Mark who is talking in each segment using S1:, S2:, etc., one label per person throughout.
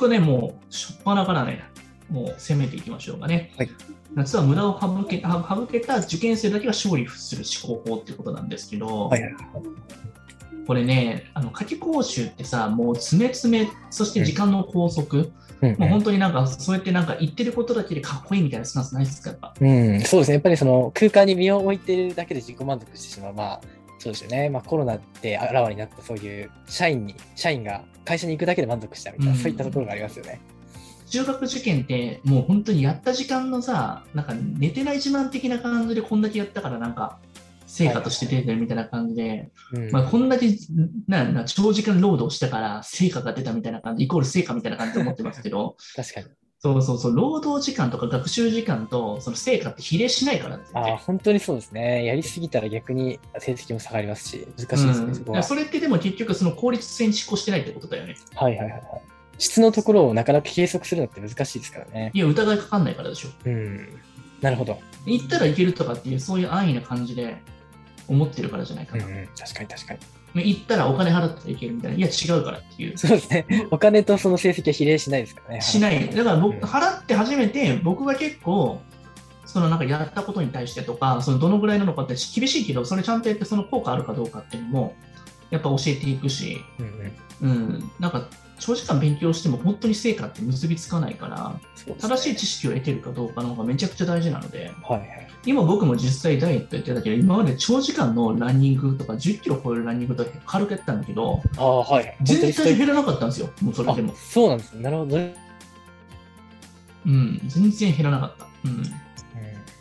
S1: 速ね、もう、しょっぱなからね、もう攻めていきましょうかね。
S2: はい
S1: 夏は無駄を省け省省けた受験生だけが勝利する思考法っていうことなんですけど、
S2: はいはい
S1: これね、あの夏季講習ってさ、もう詰め詰め、そして時間の拘束、
S2: うん
S1: もう本当になんか、そうやってなんか言ってることだけでかっこいいみたいなスタンスないですか、やっぱ。
S2: うん、そうですね。やっぱりその空間に身を置いてるだけで自己満足してしまう。まあ、そうですよね。まあコロナであらわになったそういう社員に、社員が会社に行くだけで満足したみたいな、
S1: うん
S2: そういったところがありますよね。
S1: 中学受験って、もう本当にやった時間のさ、なんか寝てない自慢的な感じでこんだけやったから、なんか、成果として出てるみたいな感じで、
S2: うん
S1: まあ、こんだけ長時間労働したから成果が出たみたいな感じ、イコール成果みたいな感じで思ってますけど、
S2: 確かに。
S1: そうそうそう、労働時間とか学習時間とその成果って比例しないからです
S2: あ。本当にそうですね。やりすぎたら逆に成績も下がりますし、難しいですね、そこは。
S1: うんそれってでも結局その効率性に思考してないってことだよね。
S2: はいはいはいはい。質のところをなかなか計測するのって難しいですからね。
S1: いや、疑いかかんないからでしょ。
S2: うん。なるほど。
S1: 行ったらいけるとかっていう、そういう安易な感じで思ってるからじゃないかな。
S2: うんうん、確かに確かに。
S1: 行ったらお金払ったらいけるみたいな。いや、違うからっていう。
S2: そうですね。お金とその成績は比例しないですからね。
S1: しない。だから僕、
S2: うん
S1: 払って初めて、僕が結構、そのなんかやったことに対してとか、そのどのぐらいなのかって厳しいけど、それちゃんとやってその効果あるかどうかっていうのも、やっぱ教えていくし、
S2: うんうん。
S1: うん、なんか長時間勉強しても本当に成果って結びつかないから、
S2: ね
S1: 正しい知識を得てるかどうかの方がめちゃくちゃ大事なので、
S2: はいはい。
S1: 今僕も実際ダイエットやってたけど、今まで長時間のランニングとか10キロ超えるランニングとか軽くやってたんだけど、
S2: ああ、はい。
S1: 全体重減らなかったんですよ、もうそれでも
S2: あ。そうなんですね。なるほど。うん。
S1: うん、全然減らなかった。うん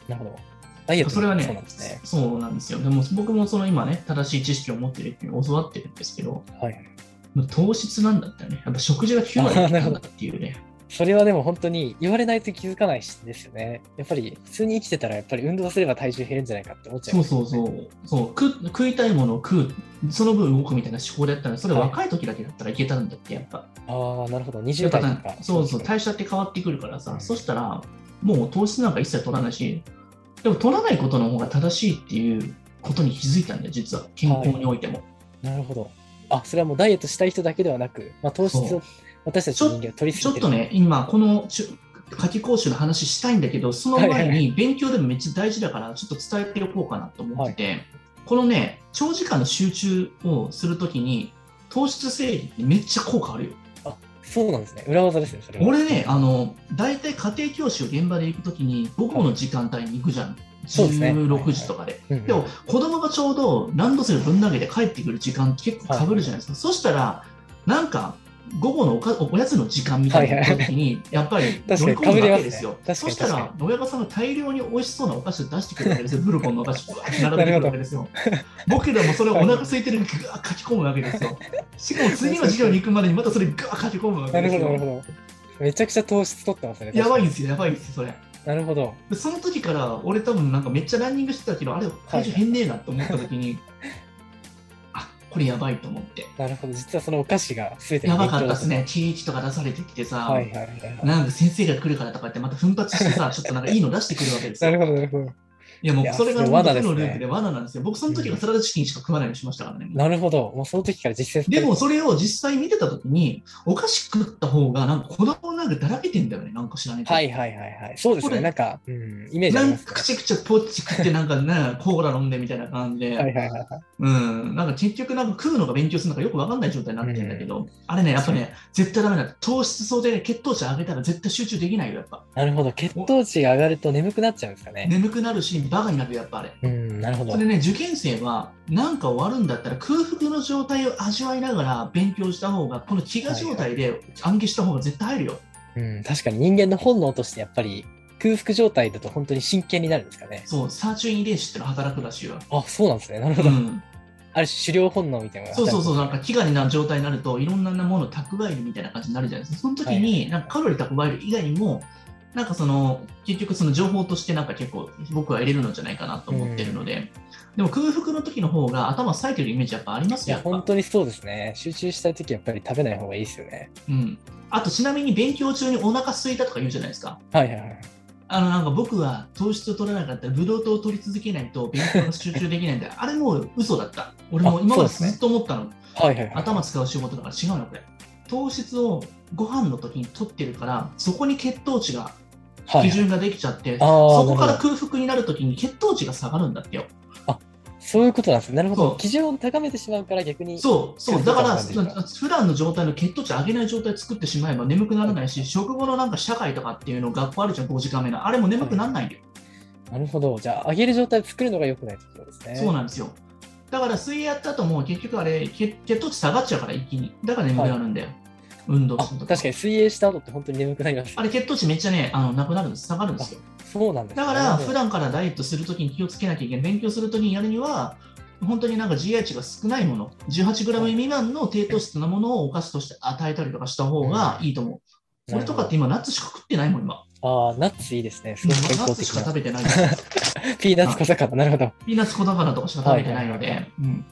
S2: なるほど。ダイエット
S1: それはね
S2: そうなんですね。
S1: そうなんですよ。でも僕もその今ね、正しい知識を持ってるっていうのを教わってるんですけど、
S2: はい。
S1: 糖質なんだったらね、やっぱ食事が9割
S2: あな
S1: んだっていうね。
S2: それはでも本当に言われないと気づかないしですよね。やっぱり普通に生きてたらやっぱり運動すれば体重減るんじゃないかって思っちゃい
S1: そう
S2: ますよね、
S1: そうそう。そう食食いたいものを食う、その分動くみたいな思考でやったら、それ
S2: はい
S1: 若い時だけだったらいけたんだって、やっぱ。
S2: ああ、なるほど。
S1: や
S2: 20
S1: っぱな
S2: 代とか。
S1: そうそう、代謝って変わってくるからさ、
S2: うん
S1: そしたら、もう糖質なんか一切取らないし、でも取らないことの方が正しいっていうことに気づいたんだよ、実は。健康においても。
S2: なるほど。あ、それはもうダイエットしたい人だけではなく、まあ、糖質を私たち人間は取り。
S1: ちょっとね、今、この夏季講習の話したいんだけど、その
S2: はいはいは
S1: 前に勉強でもめっちゃ大事だから、ちょっと伝えておこうかなと思ってて、このね、長時間の集中をするときに、糖質制限ってめっちゃ効果あるよ。
S2: あ、そうなんですね。裏技ですね、それは。
S1: 俺ね、あの、大体家庭教師を現場で行くときに、午後の時間帯に行くじゃん。
S2: そうですね
S1: 16時とかで。でも、子供がちょうどランドセルぶん投げて帰ってくる時間結構かぶるじゃないですか。そしたら、なんか、午後のおかおやつの時間みたいな時に、やっぱり 乗り込むわけですよ。
S2: ね
S1: そしたら親御さんが大量に美味しそうなお菓子を出してくるわけですよ。ブルボンのお菓子を並べてくるわけですよ。僕らもそれをお腹空いてるにぐわー書き込むわけですよ。しかも次の授業に行くまでにまたそれぐわー書き込むわけ
S2: なるほど、な
S1: ですよ
S2: る。ほど。めちゃくちゃ糖質取ってますね。確
S1: やばいんですよ、やばいんですよ、それ。
S2: なるほど。
S1: でその時から、俺多分なんかめっちゃランニングしてたけど、あれ、体重変ねえなと思った時に、あこれやばいと思って。
S2: なるほど。実はそのお菓子が全て
S1: やばかった
S2: だ
S1: ですね、ケーキとか出されてきてさ、
S2: はいはいはいはい。
S1: なんか先生が来るからとか言って、また奮発してさ、ちょっとなんかいいの出してくるわけですよ。
S2: なるほど、なるほど。
S1: いやも
S2: いうや
S1: それが
S2: それ
S1: 本当
S2: 罠ですね
S1: にのループで罠なんですよ。僕その時はサラダチキンしか食わないようにしましたからね。
S2: なるほど。もうその時から実践
S1: でもそれを実際見てた時に、お菓子食った方がなんか子供なんかだらけてんだよね、なんか知らない
S2: はいはいはいはい。そうですね。なんか、うん、イメージあ
S1: なん
S2: りますね。
S1: かくちゃくちゃポッチ食ってなんかね、コーラ飲んでみたいな感じで、
S2: はいはいはいはい。
S1: うん、なんか結局なんか食うのか勉強するのかよくわかんない状態になってるんだけど、あれね、やっぱね、絶対ダメだ。糖質層で、ね、血糖値上げたら絶対集中できないよ、やっぱ。
S2: なるほど。血糖値が上がると眠くなっちゃうんですかね。
S1: 眠くなるし、バカになるよ、やっぱあれ。
S2: うん、なるほど
S1: そ。れね、受験生は、なんか終わるんだったら空腹の状態を味わいながら勉強した方が、この飢餓状態で暗記した方が絶対入るよ。
S2: うん、確かに人間の本能としてやっぱり空腹状態だと本当に真剣になるんですかね。
S1: そう、サーチュイン遺伝子っての働くらしいわ。
S2: あ、そうなんですね。なるほど。
S1: うん、
S2: ある種狩猟本能みたいなのが
S1: そうそうそう、なん
S2: 働
S1: か飢餓になる状態になると、いろんなものを蓄えるみたいな感じになるじゃないですか。その時に、なんかカロリー蓄える以外にも、なんかその、結局その情報としてなんか結構僕は入れるのじゃないかなと思ってるので、でも空腹の時の方が頭冴えてるイメージやっぱありますよ。
S2: いや、
S1: やっぱ
S2: 本当にそうですね。集中したい時やっぱり食べない方がいいですよね。
S1: うん。あとちなみに勉強中にお腹空いたとか言うじゃないですか。
S2: はいはいはい。
S1: あのなんか僕は糖質を取らなかったらブドウ糖を取り続けないと勉強が集中できないんだよ。あれもう嘘だった。俺も
S2: あ
S1: 今までずっと思ったの。
S2: はいはいはい。
S1: 頭使う仕事だから違うのこれ。糖質をご飯の時に取ってるから、そこに血糖値が、
S2: はい
S1: 基準ができちゃって、
S2: あー
S1: そこから空腹になる時に血糖値が下がるんだってよ。
S2: そういうことなんですね。なるほど。基準を高めてしまうから逆に。
S1: そう、そう、だから、普段の状態の血糖値上げない状態作ってしまえば眠くならないし、食後のなんか社会とかっていうの学校あるじゃん、5時間目の。あれも眠くならないんだよ。
S2: なるほど。じゃあ、上げる状態を作るのが良くないってことですね。
S1: そうなんですよ。だから水泳やった後も結局あれ血血糖値下がっちゃうから一気に。だから眠くなるんだよ。運動
S2: あ
S1: すると
S2: 確かに水泳した後って本当に眠くなります。
S1: あれ血糖値めっちゃね、あのなくなるんです。下がるんですよ。
S2: そうなんですね
S1: だから普段からダイエットするときに気をつけなきゃいけない。勉強するときにやるには、本当になんか GI 値が少ないもの、18g 未満の低糖質なものをお菓子として与えたりとかした方がいいと思う。
S2: うん
S1: 俺とかって今ナッツしか食ってないもん、今。
S2: ああ、ナッツいいですね。す
S1: ナ
S2: ごく健康的
S1: ッツしか食
S2: な。
S1: べてないです。
S2: ピーナッツ小魚。なるほど。
S1: ピーナッツ小魚とかしか食べてないので。うん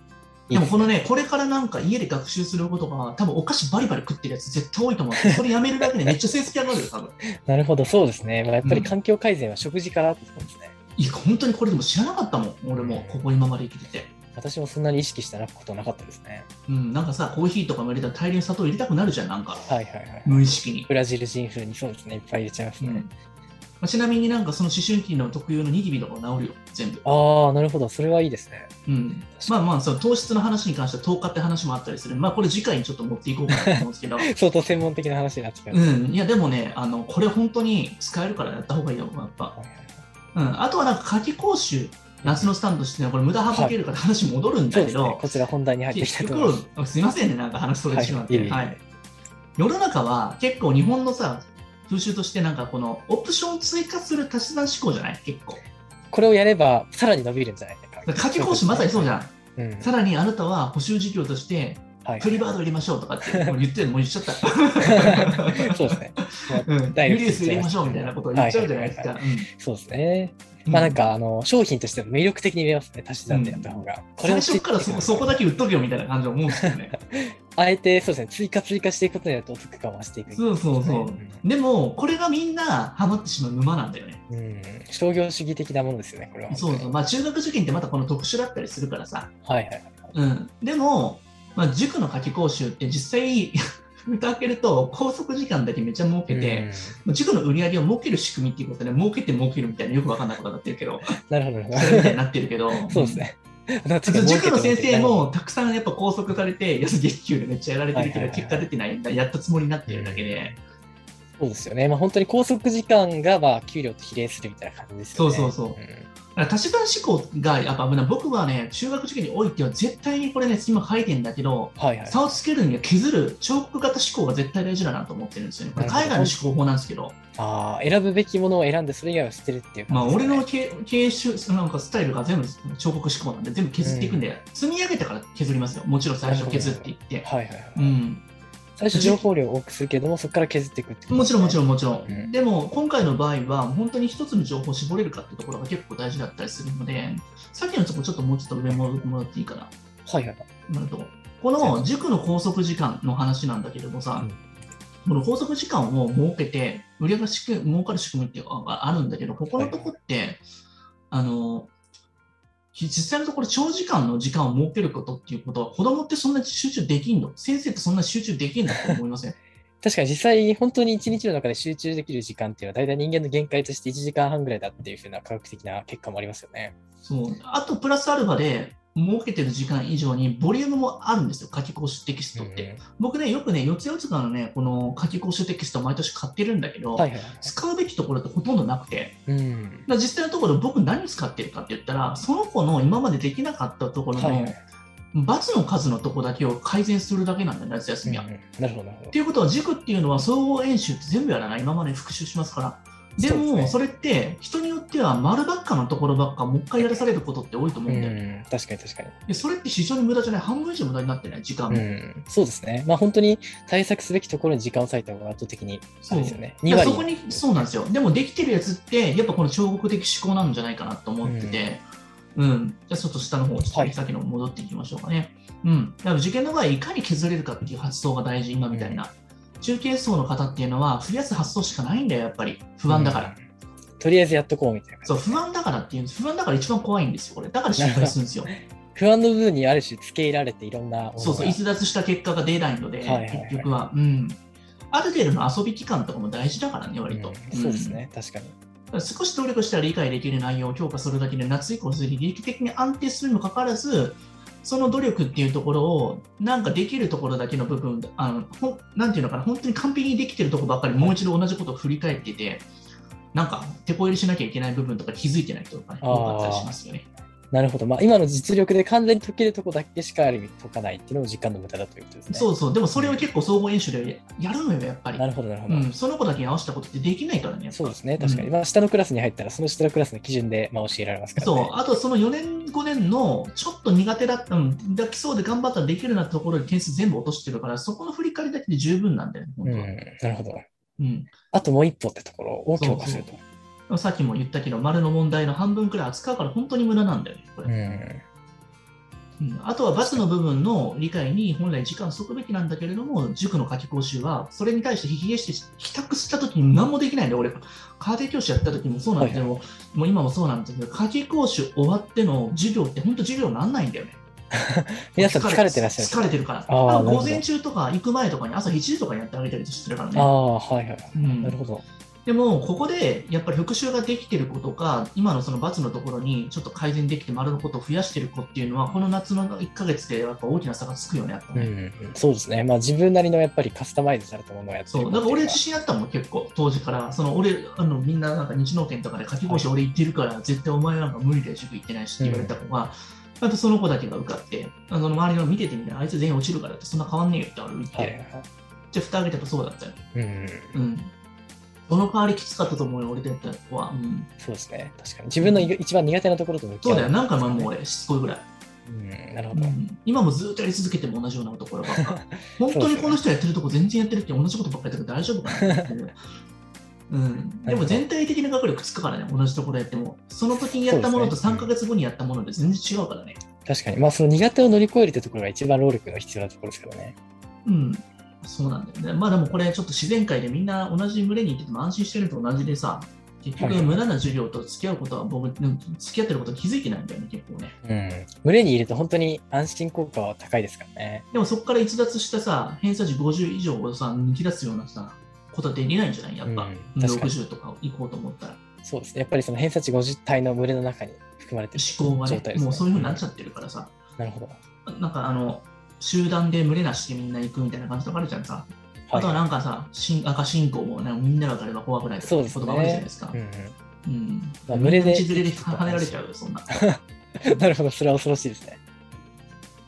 S2: いいで
S1: もこのね、これからなんか家で学習することが、多分お菓子バリバリ食ってるやつ絶対多いと思う。それやめるだけでめっちゃ成績上がるよ、多分。
S2: なるほど、そうですね。まあ、やっぱり
S1: うん
S2: 環境改善は食事からってことですね。
S1: いや、本当にこれでも知らなかったもん、俺も、ここ今まで生きてて。
S2: 私もそんなに意識したことなかったですね。
S1: うん、なんかさ、コーヒーとかも入れたら大量に砂糖入れたくなるじゃん、なんか。
S2: はいはいはい。
S1: 無意識に。
S2: ブラジル人風にそうですね。いっぱい入れちゃいますね。
S1: うんまあちなみになんかその思春期の特有のニキビとかも治るよ、全部。
S2: ああ、なるほど。それはいいですね。
S1: うん、まあまあ、その糖質の話に関しては糖化って話もあったりする。まあこれ次回にちょっと持っていこうかなと思うんですけど。
S2: 相当専門的な話になってきます。
S1: うん、いやでもね、あのこれ本当に使えるからやった方がいいよ、やっぱ。
S2: はいはい
S1: うん、あとはなんか夏季講習、夏のスタンドしてね、これ無駄省けるから話戻るんだけど。、
S2: こちら本題に入っていきたい
S1: 結
S2: と思います。
S1: 局、すいませんね、なんか話それてしまって。
S2: はい
S1: はい世の中は結構日本のさ、風習としてなんかこのオプション追加する足し算思考じゃない？結構。
S2: これをやればさらに伸びるんじゃないか。
S1: 夏季講習まさにそうじゃん。
S2: うん。はい
S1: さらにあなたは補修事業として
S2: はい
S1: プリバード入れましょうとかって もう言ってるもう言っちゃった。
S2: そうですね。
S1: ユリウス入れましょうみたいなことを言っちゃうじゃないですか。うん
S2: そうですね。まあなんか、あの、商品としても魅力的に見えますね。足し算でやった方が。これを
S1: 最初からそそこだけ売っとけよみたいな感じで思うんですよね。
S2: あえて、そうですね。追加追加していくことによってお得感を増していく。
S1: そうそうそう。でも、これがみんなハマってしまう沼なんだよね。
S2: うん。うん。商業主義的なものですよね、これは。
S1: そうそう。まあ、中学受験ってまたこの特殊だったりするからさ。
S2: はいはいはい。
S1: うん。でも、まあ、塾の夏期講習って実際、蓋開けると拘束時間だけめっちゃ儲けて、まあ塾の売り上げを儲ける仕組みっていうことで、儲けて儲けるみたいなよくわかんないことになってるけど、
S2: なるほど、
S1: みたいになってるけど。
S2: そうですね。
S1: うん。塾の先生もたくさんやっぱ拘束されて、安月給でめっちゃやられてるけど、結果出てないんだ、やったつもりになってるだけで、
S2: そうですよね。まあ本当に拘束時間がまあ給料と比例するみたいな感じですよね。
S1: そうそうそうんだから足し算思考がやっぱ危ない。僕はね、中学受験においては絶対にこれね、今書いてんだけど、
S2: はいはい。
S1: 差をつけるには削る彫刻型思考が絶対大事だなと思ってるんですよね。これ海外の思考法なんですけど、
S2: ああ、選ぶべきものを選んでそれ以外は捨てるっていう
S1: まあ、俺の経経営手なんかスタイルが全部彫刻思考なんで、全部削っていくんで、積み上げてから削りますよ。もちろん最初削っていって。
S2: はいはいはい。
S1: うん、
S2: 最初情報量を多くするけども、そこから削っていくってこと
S1: もちろんもちろ
S2: ん。
S1: んもちろん、
S2: うん。
S1: でも今回の場合は本当に一つの情報を絞れるかっていうところが結構大事だったりするのでさっきのところちょっともうちょっと上戻ってもらっていいかな。
S2: はいはい。はい。
S1: なるとこの塾の拘束時間の話なんだけれどもさ、
S2: うん。
S1: この拘束時間を設けて売り上げが儲かる仕組みっていうのがあるんだけどここのとこって、あの実際のところ長時間の時間を設けることっていうことは子供ってそんなに集中できんの？先生ってそんなに集中できんだと思いません？
S2: 確かに実際、本当に一日の中で集中できる時間っていうのは、大体人間の限界として1時間半ぐらいだっていうふうな科学的な結果もありますよね。
S1: そう。あとプラスアルファで設けてる時間以上にボリュームもあるんですよ、夏季講習テキストって。僕ね、よくね、四つ四つのね、この夏季講習テキストを毎年買ってるんだけど、
S2: はいはいはい。
S1: 使うべきところってほとんどなくて、
S2: うん。
S1: だから実際のところ僕何使ってるかって言ったら、その子の今までできなかったところの
S2: はいはい。
S1: 罰の数のところだけを改善するだけなんだよ、夏休みは。
S2: うん
S1: って。いうことは塾っていうのは総合演習って全部やらない今まで復習しますから。でもそれって人によっては丸ばっかのところばっかもう一回やらされることって多いと思
S2: う
S1: うんだよね。
S2: ん、確かに確かに。
S1: でそれって非常に無駄じゃない半分以上無駄になってない時間も。
S2: うん、そうですね。まあ本当に対策すべきところに時間を割いた方が圧倒的にあ
S1: そう
S2: れですよね。2
S1: だから
S2: 割。
S1: そこにそうなんですよ。でもできてるやつってやっぱこの彫刻的思考なんじゃないかなと思ってて、うん、じゃあちょっと下の方、ちょっと
S2: はい
S1: さっきの戻っていきましょうかね。うん、だから受験の場合、いかに削れるかっていう発想が大事、今みたいな。中継層の方っていうのは、増やす発想しかないんだよ、やっぱり。不安だから。
S2: うんとりあえずやっとこうみたいな
S1: そう、不安だからっていう。不安だから一番怖いんですよ、これ。だから失敗するんですよ。
S2: 不安の部分にある種付け入れられていろんな
S1: そうそう、逸脱した結果が出ないので、
S2: はいはいはい
S1: 結局は、うん。ある程度の遊び期間とかも大事だからね、割と。
S2: うんそうですね、確かに。
S1: うん。少し努力したら理解できる内容を強化するだけで、夏以降、すでに劇的に安定するにもかかわらず、その努力っていうところを、なんかできるところだけの部分、あのほなんていうのかな、本当に完璧にできてるところばっかり、もう一度同じことを振り返ってて、なんか、手こ入れしなきゃいけない部分とか気づいてない人とかね、多かったりしますよね。
S2: なるほど。まあ、今の実力で完全に解けるとこだけしかある意味解かないっていうのも時間の無駄だということですね。
S1: そうそう、でもそれを結構総合演習でやるのよ、やっぱり
S2: な。るほど、なるほど。
S1: うん、その子だけに合わせたことってできないからね。
S2: そうですね、確かに。
S1: うん
S2: まあ、下のクラスに入ったら、その下のクラスの基準で、まあ、教えられますからね。
S1: そう、あとその4年、5年のちょっと苦手だった、うん、だきそうで頑張ったらできるなところで点数全部落としてるから、そこの振り返りだけで十分なんだよね。
S2: うん、なるほど。
S1: うん
S2: あともう一歩ってところを強化すると。
S1: さっきも言ったけど、丸の問題の半分くらい扱うから本当に無駄なんだよね、これ。
S2: うん
S1: うんあとは罰の部分の理解に本来時間を割くべきなんだけれども、塾の夏期講習は、それに対して疲弊して、帰宅した時に何もできないんだよ、俺。家庭教師やった時もそうなんだけど、もう今もそうなんだけど、夏期講習終わっての授業って本当授業になんないんだよね。
S2: 皆さん疲れてらっしゃる。
S1: 疲れてるから。午前中とか行く前とかに朝7時とかにやってあげたりしてるからね。
S2: ああ、はいはい。
S1: うん
S2: なるほど。
S1: でも、ここでやっぱり復習ができてる子とか、今のその罰のところにちょっと改善できて丸のことを増やしてる子っていうのは、この夏の1ヶ月でやっぱ大きな差がつくよね、やっぱね。
S2: うん、そうですね。まあ、自分なりのやっぱりカスタマイズされたものをやって
S1: そう、だから俺自信あったもん、結構、当時から。その俺、あのみんななんか日能研とかで夏期講習俺行ってるから、絶対お前なんか無理で塾行ってないしって言われた子が、やっぱその子だけが受かって、あの周りの見ててみたら、あいつ全員落ちるからってそんな変わんねえよって俺言って、
S2: はい。
S1: じゃあ蓋開けたらそうだったよ。
S2: うん、
S1: うん。その代わりきつかったと思うよ、俺だった子は。うん。
S2: そうですね。確かに。自分のい一番苦手なところと向き合
S1: そうだよ、何回も
S2: も
S1: もう俺、しつこいぐらい。
S2: うん、なるほど。
S1: うん、今もずっとやり続けても同じようなところばっか。本当にこの人やってるとこ全然やってるって同じことばっかりやってるから大丈夫かなってうん、でも全体的な学力つくからね、同じところやっても。その時にやったものと
S2: そうですね
S1: 3ヶ月後にやったもので全然違うからね。
S2: 確かに。まあ、その苦手を乗り越えるってところが一番労力の必要なところですからね。
S1: うん。そうなんだよね。まあでもこれちょっと自然界でみんな同じ群れにいてても安心してるのと同じでさ、結局
S2: はい
S1: 無駄な授業と付き合うことは僕、うん付き合ってること気づいてないんだよね、結構ね。
S2: うん。群れにいると本当に安心効果は高いですからね。
S1: でもそこから逸脱したさ、偏差値50以上をさ、抜き出すようなさ、ことはできないんじゃない？やっぱ、
S2: うん確かに
S1: 60とか行こうと思ったら。
S2: そうですね。やっぱりその偏差値50体の群れの中に含まれてる
S1: 思考がね
S2: 状態ですね。
S1: もうそういうふうになっちゃ
S2: っ
S1: ってるからさ、
S2: なるほど。
S1: なんかあの、集団で群れなしでみんな行くみたいな感じとかあるじゃんさ。あとは
S2: は
S1: なんかさ、新赤信仰も、ね、みんなが分かれば怖くないとか言葉あるじゃないですか。
S2: い。うん
S1: うん。
S2: まあ群れで
S1: 道連れで跳ねられちゃうよ、そんな。
S2: なるほど。それは恐ろしいですね。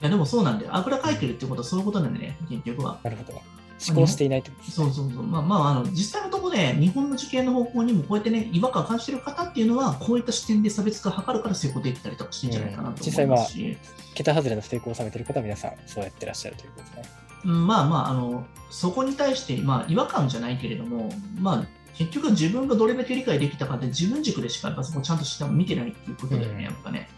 S1: や、でもそうなんだよ。あぐらかいてるってことはそういうことなんだよね、結局は。
S2: なるほど。思考していないってことですね。
S1: そうそうそう。まあまあ、あの実際のところで、日本の受験の方向にもこうやってね、違和感を感じてる方っていうのは、こういった視点で差別化を図るから成功できたりとかしてんじゃないかなと思いますし。
S2: 桁外れの成功を収めてる方は皆さんそうやってらっしゃるということですね。
S1: うんまあまあ、あのそこに対して、まあ、違和感じゃないけれども、まあ、結局自分がどれだけ理解できたかって自分軸でしかやっぱそこちゃんとして見てないっていうことだよ
S2: うん
S1: ね、やっぱね。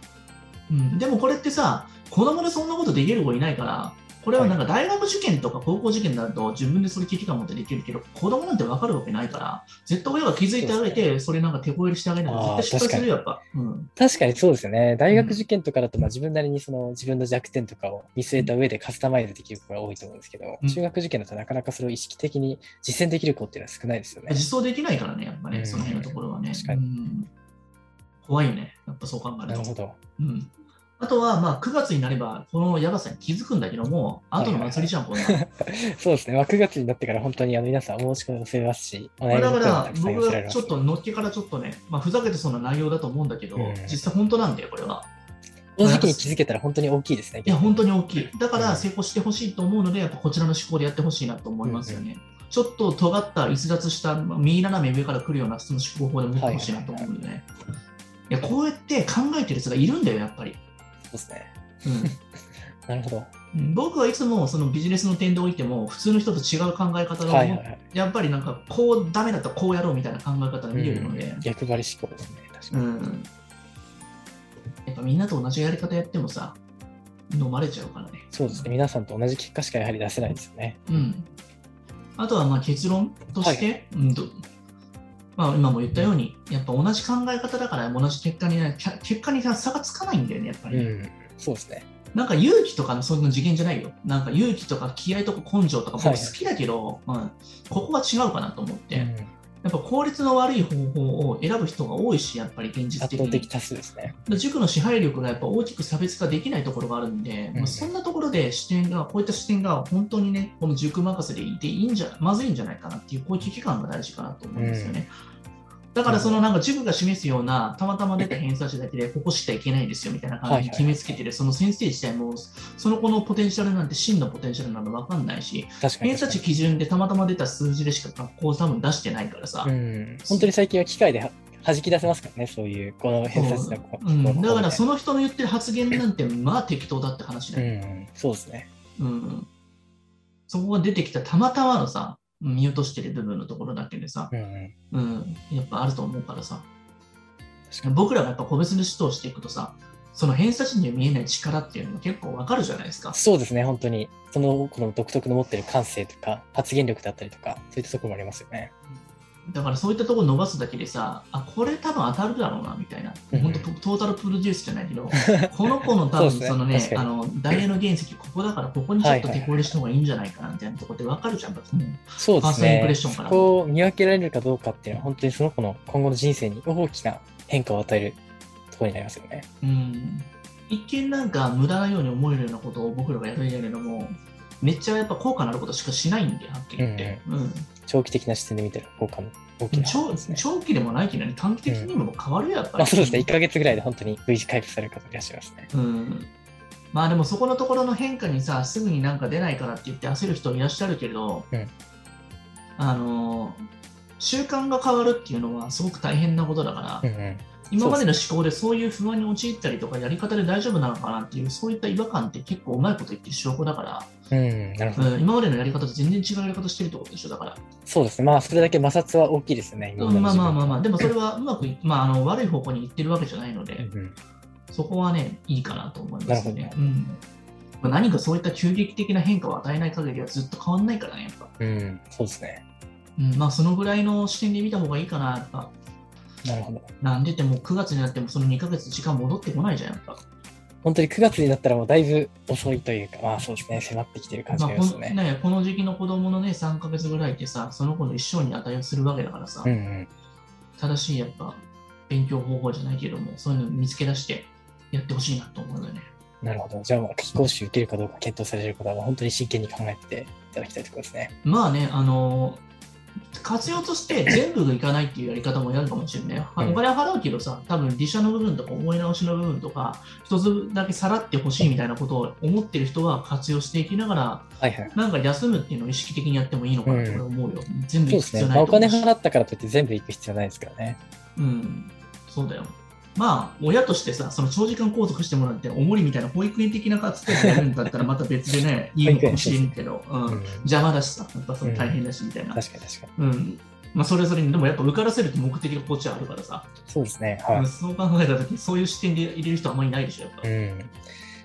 S1: うん、でもこれってさ、子供でそんなことできる子いないから、これはなんか大学受験とか高校受験になると自分でそれ危機感持ってできるけど、子供なんて分かるわけないから、絶対親が気づいてあげて、それなんか手こ入れしてあげないと絶対失敗するよ、やっぱ。うん
S2: 確かにそうですよね。大学受験とかだとまあ自分なりにその自分の弱点とかを見据えた上でカスタマイズできる子が多いと思うんですけど、
S1: うん
S2: 中学受験だとなかなかそれを意識的に実践できる子っていうのは少ないですよね。
S1: 実装できないからね、やっぱね、
S2: うん
S1: その辺のところはね。
S2: 確かに
S1: うん怖いよね、やっぱそう考えると。
S2: なるほど。
S1: うんあとは、まあ、9月になれば、このやばさに気づくんだけども、後の祭りじゃん、こんなの。
S2: そうですね。まあ、9月になってから本当にあの皆さんお申し込みも増えますし、お悩みの声も
S1: だから僕はちょっとのっけからちょっとね、まあ、ふざけてそうな内容だと思うんだけど、
S2: うん
S1: 実際本当なんだよ、これは。
S2: この時期に気づけたら本当に大きいですね。
S1: いや、本当に大きい。だか
S2: うん
S1: ら成功してほしいと思うので、やっぱこちらの思考でやってほしいなと思いますよね。ちょっと尖った、逸脱した、まあ右斜め上から来るようなその思考法で持ってほしいなと思うんでね。いや、こうやって考えてる人がいるんだよ、やっぱり。
S2: そうですね。
S1: うん
S2: なるほど。
S1: うん僕はいつもそのビジネスの点でおいても、普通の人と違う考え方が、
S2: はいはいはい。
S1: やっぱりなんかこうダメだったらこうやろうみたいな考え方を見れるので、
S2: うん逆張り思考ですね。確かに。
S1: うん、やっぱみんなと同じやり方やってもさ、飲まれちゃうからね。
S2: そうですね。皆さんと同じ結果しかやはり出せないですよね。
S1: うん、あとはまあ結論として、
S2: は
S1: うんとまあ、今も言ったように、やっぱ同じ考え方だから同じ結果にな結果に差がつかないんだよね、やっぱりね。
S2: うん。そうですね。
S1: なんか勇気とかのそういうの次元じゃないよ。なんか勇気とか気合とか根性とか僕
S2: はい
S1: 好きだけど、うん、ここは違うかなと思って、
S2: うん
S1: やっぱ効率の悪い方法を選ぶ人が多いし、やっぱり現実的に。
S2: 圧倒的ですね。
S1: 塾の支配力がやっぱ大きく差別化できないところがあるんで、
S2: うん
S1: まあ、そんなところで視点が、こういった視点が本当にね、この塾任せでいていいんじゃ、まずいんじゃないかなっていう、こういう危機感が大事かなと思うんですよね。だからそのなんか塾が示すような、たまたま出た偏差値だけで、ここしかいけないですよみたいな感じに決めつけてる、その先生自体も、その子のポテンシャルなんて真のポテンシャルなの分かんないし、
S2: 確かに
S1: 偏差値基準でたまたま出た数字でしか学校多分出してないからさ、
S2: うん。本当に最近は機械では弾き出せますからね、そういう、この偏差値のこ
S1: うん、だからその人の言ってる発言なんて、まあ適当だって話だよ。
S2: うん、そうですね。
S1: うん。そこが出てきたたまたまのさ、見落としてる部分のところだけでさ、
S2: うんうん。
S1: うん、やっぱあると思うからさ、
S2: 確かに。
S1: 僕らがやっぱ個別の指導をしていくとさ、その偏差値には見えない力っていうのが結構わかるじゃないですか。
S2: そうですね、本当に。その子の独特の持ってる感性とか、発言力だったりとか、そういったところもありますよね。
S1: だからそういったところ伸ばすだけでさ、あ、これ多分当たるだろうなみたいな、
S2: うん
S1: 本当トトータルプロデュースじゃないけど、この子の多分
S2: そ
S1: のね、
S2: 確かに。
S1: あの、ダイヤの原石、ここだからここにちょっと手こ入れした方がいいんじゃないかなみたいなところってわかるじゃん。
S2: そうです
S1: ファーストインプレッ
S2: ね。
S1: ションから。
S2: そこを見分けられるかどうかっていうのは、本当にその子の今後の人生に大きな変化を与えるところになりますよね。
S1: うん。一見なんか無駄なように思えるようなことを僕らがやるんやけども、めっちゃやっぱ効果のあることしかしないんで、はっきり言って。うん
S2: 長期的な視点で見たら効果の大きな
S1: 長
S2: ですね。
S1: 長期でもないけどね、短期的にも変わるよやっぱり。
S2: まあそうですね、1ヶ月ぐらいで本当に V 字回復される方いらっしゃいますね。
S1: うんまあでもそこのところの変化にさ、すぐになんか出ないからって言って焦る人いらっしゃるけど、
S2: うん
S1: あの習慣が変わるっていうのはすごく大変なことだから、
S2: うんうん。
S1: 今までの思考でそういう不安に陥ったりとか、やり方で大丈夫なのかなっていう、そういった違和感って結構うまいこと言ってる証拠だから、
S2: うん、なるほど。
S1: うん、今までのやり方と全然違うやり方してるってことでしょ、だから。
S2: そうですね。まあ、それだけ摩擦は大きいですよね。今
S1: うんまあまあまあまあ、
S2: あ。
S1: でもそれはうまくい、まあ、あの悪い方向に行ってるわけじゃないので、
S2: うんうん
S1: そこはね、いいかなと思います。ねうんまあ、何かそういった急激的な変化を与えない限りはずっと変わんないからね、やっぱ。
S2: うん、そうですね。
S1: うん、まあ、そのぐらいの視点で見た方がいいかな、やっぱ。
S2: なるほど。
S1: なんでってもう9月になってもその2ヶ月時間戻ってこないじゃん、やっぱ。
S2: 本当に9月になったらもうだいぶ遅いというか、まあそうですね、迫ってきてる感じ
S1: まあ、
S2: がありますね。
S1: このね、この時期の子供のね、3ヶ月ぐらいってさ、その子の一生に値をするわけだからさ、
S2: うんうん。
S1: 正しいやっぱ勉強方法じゃないけども、そういうのを見つけ出してやってほしいなと思うよね。
S2: なるほど。じゃあ、まあ、夏期講習受けるかどうか検討される方は、本当に真剣に考えていただきたいところですね。
S1: まあね、あの活用として全部がいかないっていうやり方もやるかもしれない。
S2: うん
S1: お金は払うけどさ、多分利者の部分とか思い直しの部分とか、一つだけさらってほしいみたいなことを思ってる人は活用していきながら、
S2: はいはい。
S1: なんか休むっていうのを意識的にやってもいいのかなと思うよ。全部
S2: そうですね。まあ、
S1: 行く必要ない
S2: お金
S1: と思うし。
S2: 払ったからといって全部行く必要ないですからね。
S1: うん、そうだよ。まあ、親としてさ、その長時間拘束してもらって、おもりみたいな保育園的な活動でやるんだったら、また別でね、いいのかもしれんけど、うん
S2: うん。
S1: 邪魔だしさ、やっぱその大変だしみたいな。
S2: 確かに確かに。
S1: うん。まあ、それぞれに、でもやっぱ受からせるって目的がこっちはあるからさ、
S2: そうですね。はい。
S1: うんそう考えたとき、そういう視点で入れる人はあんまりいないでしょ、やっぱ。い
S2: うん。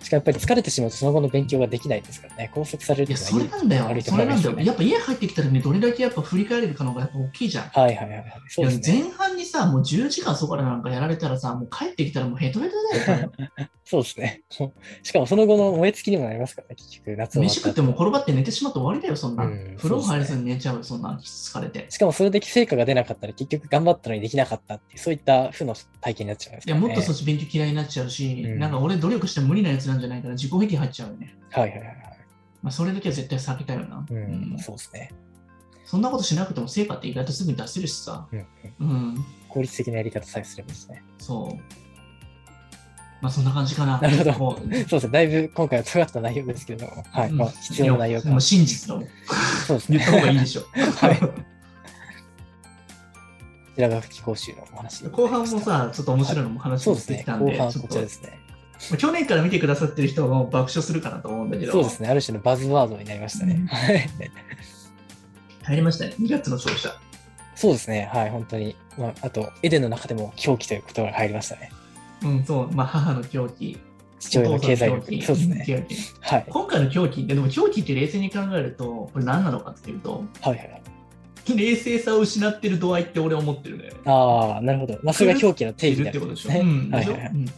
S2: しかもやっぱり疲れてしまうとその後の勉強ができないですからね。拘束されるいうの
S1: それなんだよ
S2: 悪い。と
S1: それなんだよ。やっぱ家入ってきたらね、どれだけやっぱ振り返れるかの方がやっぱ大きいじゃん。
S2: はいはいはいはい。そうね。
S1: 前半にさ、もう10時間そこからなんかやられたらさ、もう帰ってきたらもうヘトヘトだよ。
S2: そうですね。しかもその後の燃え尽きにもなりますからね、結局、夏
S1: 飯食っても転がって寝てしまって終わりだよ、そんな。
S2: うん
S1: 風呂も入れずに寝ちゃうよ、そんな疲れて。
S2: しかもそれで成果が出なかったら結局頑張ったのにできなかったっていう、そういった負の体験になっちゃうんです
S1: いや。もっとそっち勉強嫌いになっちゃうし、
S2: うん
S1: なんか俺努力しても無理なやつなんじゃないから自己癖入っちゃうよね。
S2: はいはいはいはい。
S1: まあ、それだけは絶対避けたいよな。
S2: うん、
S1: うん
S2: そうですね。
S1: そんなことしなくても成果って意外とすぐに出せるしさ。
S2: うんうん、
S1: うん、
S2: 効率的なやり方さえすればですね。
S1: そう。まあそんな感じかな。
S2: なるほどそうですね。だいぶ今回は尖った内容ですけれども、はい。
S1: うん
S2: まあ、必要な内容か
S1: もう真実だもん。
S2: そうですね。
S1: 言った方がいいでしょ。
S2: はいこちらが夏期講習のお話
S1: 後半もさ、ちょっと面白いのも話。してきたんで、
S2: 後半
S1: ちょっ
S2: ことちらですね。
S1: 去年から見てくださってる人はもう爆笑するかなと思うんだけど、
S2: そうですね。ある種のバズワードになりましたね。
S1: 入りましたね、2月の勝者。
S2: そうですね。はい。本当に。まあ、あと、エデンの中でも狂気という言葉が入りましたね。
S1: うん、そう、まあ母の狂気、
S2: 父親の経済力。そうですね。はい。
S1: 今回の狂気って、でも狂気って冷静に考えると、これ何なのかっていうと、
S2: はいはい。
S1: 冷静さを失ってる度合いって俺は思ってるね。
S2: ああ、なるほど。まあ、それが狂気の定義にな
S1: いるってことでしょ。
S2: はいはい
S1: うん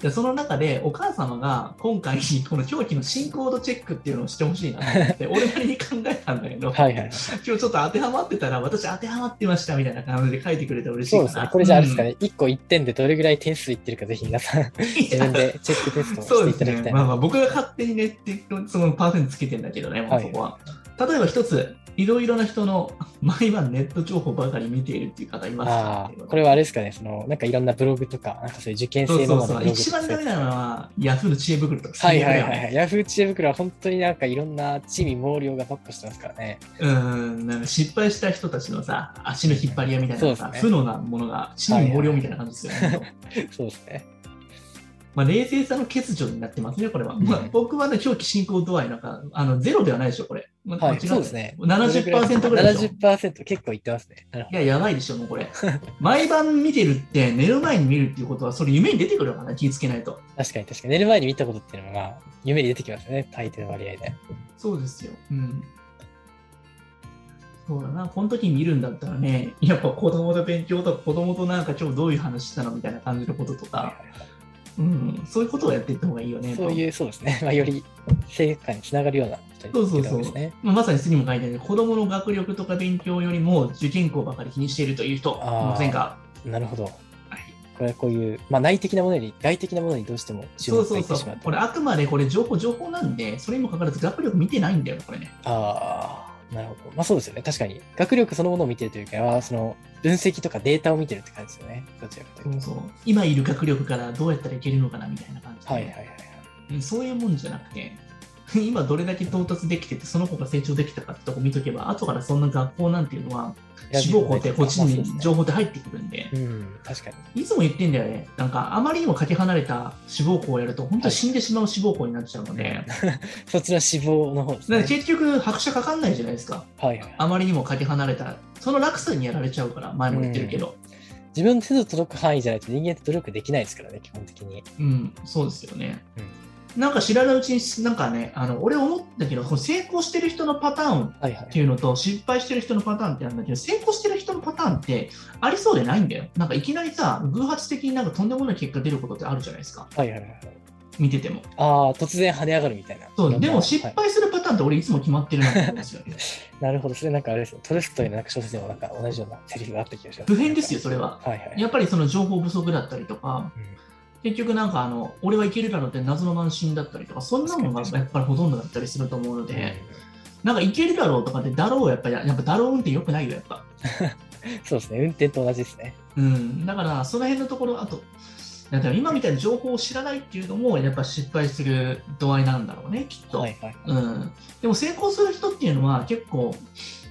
S1: でその中でお母様が今回 この表記の進行度チェックっていうのをしてほしいなと思って 俺なりに考えたんだけど、
S2: はいはい。
S1: 今日ちょっと当てはまってたら私当てはまってましたみたいな感じで書いてくれて嬉しい
S2: そうですね。これじゃああれですかね、1個1点でどれぐらい点数いってるか、ぜひ皆さん、
S1: うん
S2: 自分でチェックテスト
S1: そ
S2: を
S1: うですね。
S2: していただきたいな。
S1: まあまあ僕が勝手にねってそのパーセントつけてんだけどね、もうそこは。例えば一つ、いろいろな人の毎晩ネット情報ばかり見ているっていう方いますか？
S2: ああ、これはあれですかね、その、なんかいろんなブログとか、なんかそういう受験生の
S1: そうそう。一番ダメなのは、ヤフーの知恵袋とか。
S2: はいはいはいはい。ヤフー知恵袋は本当になんかいろんな地味猛量がバックしてますからね。
S1: うん、なんか失敗した人たちのさ、足の引っ張り屋みたいなさ、
S2: ね
S1: 負のなものが、地味猛量みたいな感じですよね。
S2: そうですね。
S1: まあ、冷静さの欠如になってますね、これは。
S2: うん
S1: まあ、僕はね、表記進行度合いなんか、あのゼロではないでしょ、これ。まあ
S2: はい、そうですね。
S1: 70%ぐらいでしょ
S2: ？70%結構いってますね。
S1: いや、やばいでしょ、もうこれ。毎晩見てるって、寝る前に見るっていうことは、それ夢に出てくるから気ぃつけないと。
S2: ど確かに確かに。寝る前に見たことっていうのが、夢に出てきますよね、大抵の割合で。
S1: そうですよ。うん。そうだな、この時に見るんだったらね、やっぱ子供と勉強とか、子供となんか今日どういう話したのみたいな感じのこととか、うん、そういうことをやっていった方がいいよね。
S2: そういう、そうですね。まあ、より成果につながるような人に
S1: そうそうそう。まあ、まさに次も書いてある子供の学力とか勉強よりも受験校ばかり気にしているという人、いませんか？
S2: なるほど。
S1: はい
S2: これはこういう、まあ、内的なものより外的なものにどうしても注
S1: そう
S2: 目が
S1: そそう
S2: てしまう。と。
S1: これあくまでこれ情報情報なんで、それにもかかわらず学力見てないんだよ、これね。
S2: ああ、なるほど。まあそうですよね。確かに。学力そのものを見てるというかは、その分析とかデータを見てるって感じですよね。どちらかというと。
S1: そうそう今いる学力からどうやったらいけるのかなみたいな感じで、
S2: はいはいはいはい。
S1: うんそういうもんじゃなくて、今どれだけ到達できてて、その子が成長できたかってとこ見とけば、後からそんな学校なんていうのは、志望校ってこっちに情報って入ってくるんで、
S2: うん、確かに。
S1: いつも言ってんだよね。なんか、あまりにもかけ離れた志望校をやると、本当に死んでしまう志望校になっちゃうので、
S2: そっちの死亡の方ですね。
S1: 結局、拍車かかんないじゃないですか。
S2: はいはい。
S1: あまりにもかけ離れた、その落差にやられちゃうから、前も言ってるけど、
S2: 自分の手の届く範囲じゃないと人間って努力できないですからね、基本的に。
S1: うん、そうですよね。なんか知らないうちに、なんかね、あの俺思ったけど、成功してる人のパターンって。いうのと失敗してる人のパターンってあるんだけど成功してる人のパターンってありそうでないんだよなんかいきなりさ偶発的になんかとんでもない結果出ることってあるじゃないですか
S2: はいはいはい。
S1: 見てても
S2: ああ、突然跳ね上がるみたいな。
S1: そうでも失
S2: はい
S1: 敗するパターンって俺いつも決まってるなと思うんですよね
S2: なるほど。それなんかあれですね。トルストイのなんか小説でもなんか同じようなセリフがあった気がします。
S1: 不変ですよそれは
S2: はいはい。
S1: やっぱりその情報不足だったりとか
S2: うん
S1: 結局なんかあの俺はいけるだろうって謎の慢心だったりとかそんなのがやっぱりほとんどだったりすると思うのでなんかいけるだろうとかってだろうやっぱりやっぱだろう運転良くないよやっぱ
S2: そうですね。運転と同じですね。
S1: うん、だからその辺のところ、あと、今みたいな情報を知らないっていうのも、やっぱ失敗する度合いなんだろうね、きっと。
S2: はいはい。
S1: うん、でも成功する人っていうのは結構、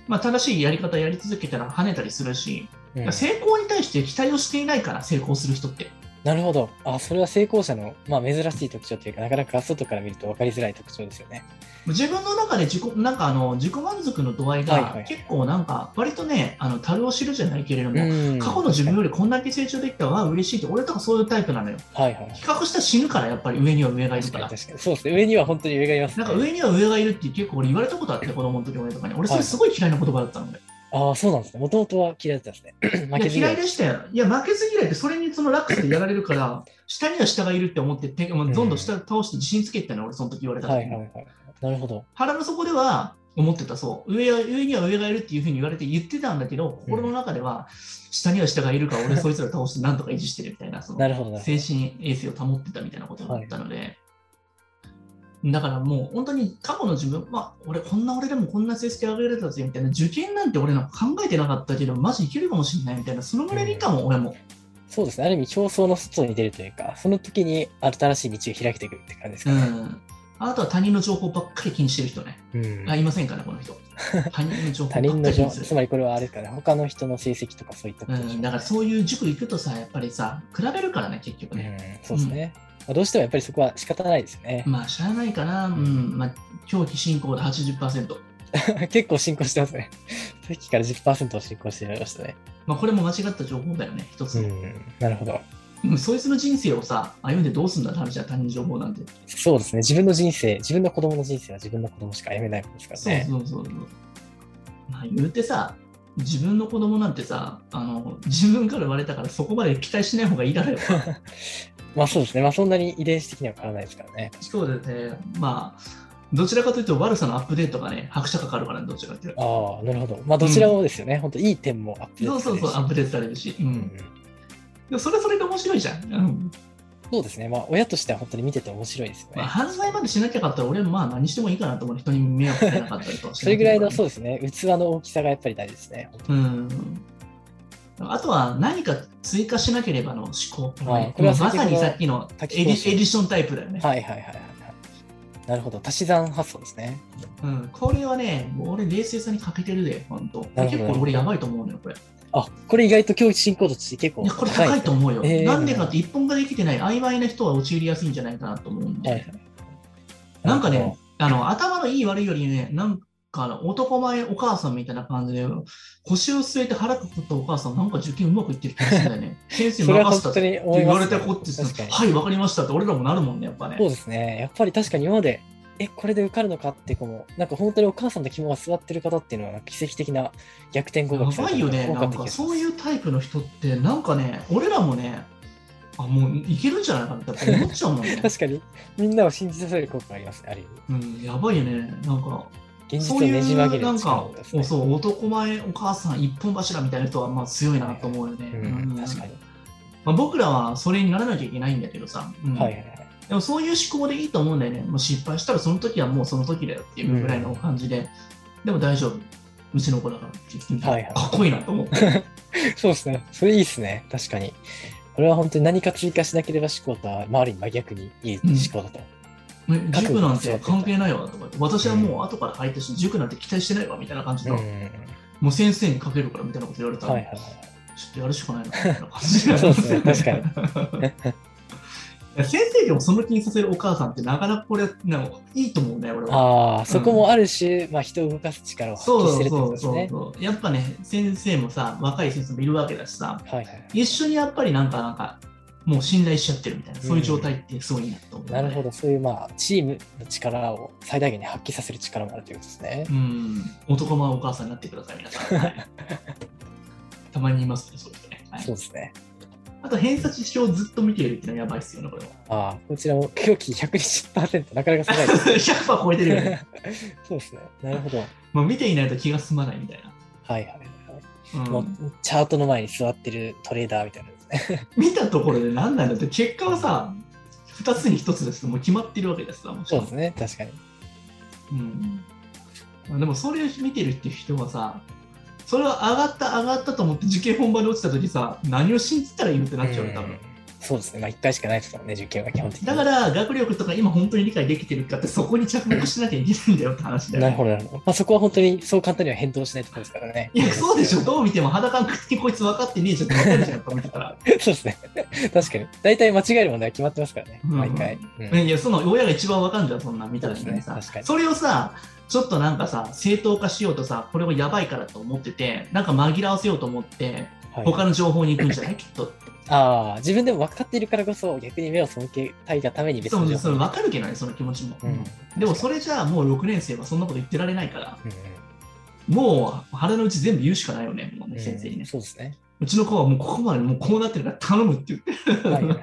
S1: まあ、正しいやり方やり続けたら跳ねたりするし、
S2: うん
S1: 成功に対して期待をしていないから、成功する人って。
S2: なるほど。あ、それは成功者の、まあ、珍しい特徴というか、なかなか外から見ると分かりづらい特徴ですよね。
S1: 自分の中で自己なんかあの自己満足の度合いが
S2: はいはい
S1: 結構なんか割とね、あの樽を知るじゃないけれども、
S2: うん
S1: 過去の自分よりこんだけ成長できたわ、嬉しいって、俺とかそういうタイプなのよ。
S2: はいはい。
S1: 比較したら死ぬから、やっぱり上には上がいるか。
S2: らに確かに。そうですね。上には本当に上がいます、ね。
S1: なんか上には上がいるって結構俺言われたことあって、子供の時俺とかに。俺それすごい嫌いな言葉だったので。
S2: ああ、そうなんですね。もともとは嫌いだったんですね。負けず
S1: 嫌
S2: 嫌い
S1: いでしたよ。いや、負けず嫌いってそれにその落差でやられるから、下には下がいるって思って、てどんどん下倒して自信つけてたの、俺その時言われた時に。
S2: はいはいはい。なるほど。
S1: 腹の底では思ってたそう上は上には上がいるっていうふうに言われて言ってたんだけど心の中では下には下がいるから俺そいつら倒してなんとか維持してるみたいなその
S2: なるほどなるほ
S1: 精神衛生を保ってたみたいなことがあったので、だからもう本当に過去の自分、まあ、俺こんな俺でもこんな成績上げられたぜみたいな受験なんて俺なんか考えてなかったけどマジいけるかもしれないみたいなそのぐらいでいいかも、俺も。
S2: ど。そうですね。ある意味、競争の外に出るというか、その時に新しい道を開けていくって感じです
S1: う
S2: かね。
S1: んあとは他人の情報ばっかり気にしてる人ね。
S2: うん
S1: あいませんかね、この人。他人の情報ば
S2: 他
S1: っかり気にする
S2: つまりこれはあれですかね、他の人の成績とかそういったことでしょ
S1: うん、だからそういう塾行くとさ、やっぱりさ、比べるからね、結局ね。
S2: うん、そうですね。まあ、どうしてもやっぱりそこは仕方ないですよね。
S1: まあ、しゃあないかな。うん。まあ、狂気進行で80%。
S2: 結構進行してますね。さっきから10%を進行してましたね。
S1: まあ、これも間違った情報だよね、一つの。
S2: うん、なるほど。
S1: うんそいつの人生をさ、歩んでどうすんだって話じゃん他人情報なんて。
S2: そうですね。自分の人生、自分の子供の人生は自分の子供しか歩めないものですから
S1: そう
S2: ね。
S1: そうそうそう。まあ、言うてさ、自分の子供なんてさ、あの自分から言われたからそこまで期待しない方がいいだろう。
S2: まあそうですね。まあそんなに遺伝子的には変わらないですからね。
S1: そうですね。まあ、どちらかというと悪さのアップデートがね、拍車かかるからね、どちらかというと。
S2: ああ、なるほど。まあどちらもですよね。本当いい点もアップデート
S1: そうそうそう、アップデートされるし。うん。
S2: うん
S1: でもそれそれが面白いじゃん。うん。
S2: そうですね。まあ親としては本当に見てて面白いですよ
S1: まあ、
S2: ね。
S1: 犯罪までしなきゃかったら、俺はまあ何してもいいかなと思う。人に迷惑かけなかったりとかし
S2: それぐらいの、そう
S1: う。
S2: ですね。器の大きさがやっぱり大事ですね。
S1: うん。あとは何か追加しなければの思考。
S2: はいこれは
S1: まさにさっきのエディエディションタイプだよね。
S2: はいはいはいはいはい。なるほど。足し算発想ですね。
S1: うん、これはね、もう俺冷静さに欠けてるで、本当。結構俺やばいと思うのよ、これ。
S2: あ、これ意外と教育進行度として結構
S1: いや、これ高いと思うよ。
S2: えー
S1: なんでかって一本ができてない曖昧な人は陥りやすいんじゃないかなと思うんで。
S2: はいはい。
S1: なんかね、あの、頭のいい悪いよりね、なんか男前お母さんみたいな感じで、腰を据えて腹くくったお母さん、なんか受験うまくいってる気がするんだよね。先生任せたって言われてさ
S2: 確かに。
S1: はい、わかりましたって俺らもなるもんね、やっぱね
S2: そう。ですね。やっぱり確かに今まで、え、これで受かるのかって子も、なんか本当にお母さんと肝が座ってる方っていうのは奇跡的な逆転合
S1: や
S2: 格された
S1: ばいよね、なんかそういうタイプの人って、なんかね、俺らもね、あ、もういけるんじゃないかなって思っちゃうもんね。
S2: 確かに、みんなを信じさせる効果がありますね、ある意味。
S1: うん、やばいよね。なんか、
S2: 現実を
S1: そういう
S2: ねじ曲げる
S1: なんか
S2: 力をです、ね。
S1: そう、男前お母さん一本柱みたいな人はまあ強いなと思うよね。
S2: うん、
S1: うん
S2: 確かに。
S1: まあ、僕らはそれにならなきゃいけないんだけどさ、うん
S2: はいはいはい。
S1: でもそういう思考でいいと思うんだよね。もう失敗したらその時はもうその時だよっていうぐらいの感じで、でも大丈夫。うちの子だからって言ってみたら
S2: はいはい
S1: かっこいいなと思って。
S2: そうですね。それいいですね。確かに。これは本当に何か追加しなければ思考とは、周りに真逆にいい思考だと。
S1: ね塾なんて関係ないわとか言って、私はもう後から入ったし、塾なんて期待してないわみたいな感じで、
S2: うん。
S1: もう先生にかけるからみたいなこと言われたら、
S2: はいはいはい。
S1: ちょっとやるしかないなみたいな感じで
S2: そうですね確
S1: かに。先生でもその気にさせるお母さんってなかなかこれなんかいいと思うね、俺は。
S2: ああ、そこもある種、まあ人を動かす力を発揮してるってこ
S1: そうそう
S2: とですね。
S1: そうそう。やっぱね、先生もさ、若い先生もいるわけだしさ、
S2: はいはい。
S1: 一緒にやっぱりなんか、なんか、もう信頼しちゃってるみたいな、そういう状態ってすごいなと思う、
S2: なるほ。ど、そういうまあチームの力を最大限に発揮させる力もあるということですね
S1: う。ん、男前お母さんになってください、皆さん。はい たまにいますね、そういう人ね。はい
S2: そうですね。
S1: あと、偏差値表をずっと見ているっていうのはやばいっすよね、これは。
S2: ああ、こちらも狂気120%、なかなかすごいです。
S1: 100%超えてるよね。
S2: そうですね。なるほど。はい
S1: もう見ていないと気が済まないみたい
S2: はいはい。
S1: な。うん
S2: もうチャートの前に座ってるトレーダーみたいなですね。
S1: 見たところで何なんだって、結果はさ、2つに1つですもう決まってるわけです
S2: そうですね、確かに。
S1: うんまあでもそれを見てるっていう人はさ、それは上がった上がったと思って受験本番で落ちた時さ、何を信じたらいいのってなっちゃうよ、多分
S2: うん。そうですね。まあ1回しかないですからね、受験は基本的に。
S1: だから学力とか今本当に理解できてるかってそこに着目しなきゃいけないんだよって話だよ、
S2: なるほど、なるほど。まあそこは本当にそう簡単には変動しないところですからね。
S1: いや、そうでしょ、どう見ても裸の口にこいつ分かってねえじゃんって分かるじゃん、やっぱ見てたら。
S2: そうですね。確かに。大体間違える問題は決まってますからね、
S1: うん
S2: 毎回。うん
S1: いや、その親が一番分かるじゃん、そんなん見たら
S2: そうです
S1: さ
S2: ね確かに
S1: それをさ、ちょっとなんかさ、正当化しようとさ、これをやばいからと思ってて、なんか紛らわせようと思って、
S2: はい
S1: 他の情報に行くんじゃない？きっと。
S2: ああ、自分でも分かっているからこそ、逆に目を背けたいがために別
S1: そうそれ
S2: の情報
S1: 分かるけどね、その気持ちも。
S2: うん
S1: でもそれじゃあもう6年生はそんなこと言ってられないから、
S2: うん
S1: もう腹の内全部言うしかないよね、もうね
S2: うん
S1: 先生にね。
S2: そうですね。
S1: うちの子はもうここまでもうこうなってるから頼むって言って、
S2: はいはい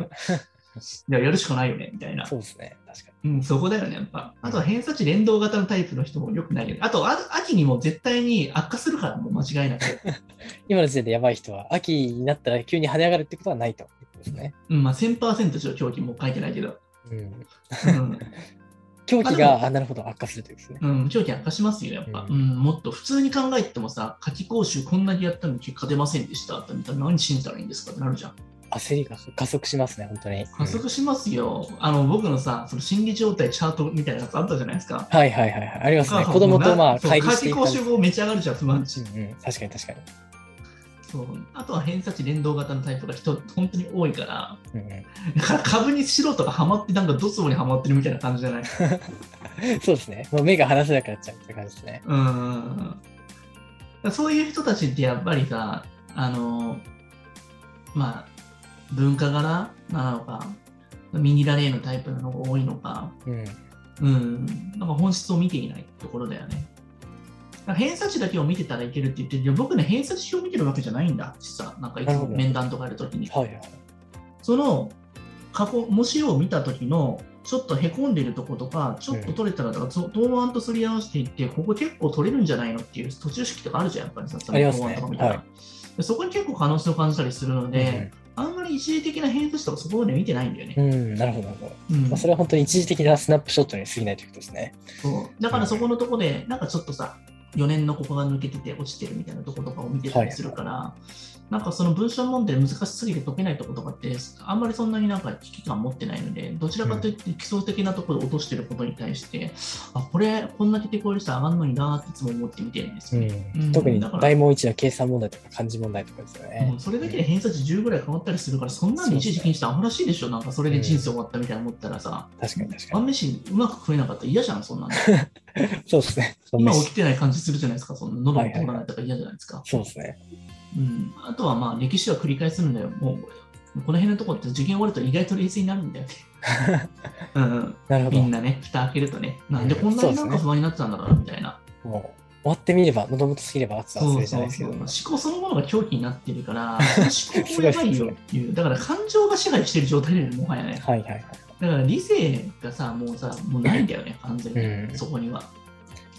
S1: いや、やるしかないよね、みたいな。
S2: そうですね。
S1: うん、そこだよね、やっぱ。あとは偏差値連動型のタイプの人もよくないよね。あと、あ秋にも絶対に悪化するから、もう間違いなく。
S2: に。今の時点でやばい人は、秋になったら急に跳ね上がるってことはないとですね。
S1: うん、まあ1000%でしょ、狂気も書いてないけど。
S2: うん。
S1: うん、
S2: 狂気が、あ、なるほど、悪化するというですね。
S1: うん、狂気悪化しますよ、やっぱ。
S2: う
S1: うんん、もっと普通に考えてもさ、夏期講習こんなにやったのに結果出ませんでしたって見たら何信じたらいいんですかってなるじゃん。
S2: 焦りが加速しますね、本当に。
S1: 加速しますよ。あの、僕のさ、その心理状態チャートみたいなやつあったじゃないですか。
S2: はいはいはいはい。ありますね。子供とまあ、
S1: そう
S2: 乖離してい
S1: 講習後めっちゃ上がるじゃん、不満値。
S2: うんうん、確かに確かに。
S1: そうあとは偏差値連動型のタイプが人、本当に多いから、
S2: うんうん
S1: だから株に素人がハマって、なんかドツボにはまってるみたいな感じじゃない？
S2: そうですね。もう目が離せなくなっちゃうって感じですね。
S1: うーん。そういう人たちってやっぱりさ、あの、まあ、文化柄？なのか、ミニラレーのタイプの方が多いのか、
S2: うん。
S1: うん、なんか本質を見ていないところだよね。ら偏差値だけを見てたらいけるって言ってる。けど、僕ね、偏差値表を見てるわけじゃないんだ、実は。なんかいつも面談とかやるときに。
S2: はいはい。
S1: その過去、模試を見た時の、ちょっとへこんでるとことか、ちょっと取れたら、答案とすり合わせていって、ここ結構取れるんじゃないのっていう途中式とかあるじゃん、やっぱりさ、答案とか見た
S2: い。
S1: でそこに結構可能性を感じたりするので、
S2: う
S1: あんまり一時的な偏差値とかそこまで見てないんだよね。
S2: ん、うん、なるほど、なるほど。
S1: うん
S2: まあ、それは本当に一時的なスナップショットに過ぎないということですね。
S1: そうだからそこのとこで、なんかちょっとさ、4年のここが抜けてて落ちてるみたいなとことかを見てたりするから、なんかその文章問題難しすぎて解けないとことかって、あんまりそんなになんか危機感持ってないので、どちらかというと基礎的なところで落としてることに対して、あ、これ、こんだけ手こ入れしたら上がるのになっていつも思って見てるんです
S2: う
S1: よね。うん
S2: ん、特に大問1の計算問題とか漢字問題とかですよね
S1: もう。それだけで偏差値10ぐらい変わったりするから、そんなの一時気にしてアホらしいでしょ、なんかそれで人生終わったみたいな思ったらさ、
S2: 確かに確か
S1: 晩飯うまく食えなかったら嫌じゃん、そんなの。
S2: に。そうですね。
S1: 今起きてない感じするじゃないですか、そんな喉も通らないとか嫌じゃないですか。
S2: そうですね。
S1: うん、あとはまあ歴史は繰り返すんだよ。もうこの辺のところって受験終わると意外と冷静になるんだよね。うんうん、
S2: なるほど。も
S1: みんなね、蓋開けるとね、なんでこんなになんか不安になってたんだろうなみたいな。
S2: う終わってみれば、喉元過ぎれば熱々じゃないですけど。
S1: 思考そのものが狂気になってるから、思考もやばいよっていう、だから感情が支配してる状態だよね、もはやね。
S2: はいはいはい。
S1: だから理性がさ、もうさ、もうないんだよね、完全に、
S2: うん
S1: そこには。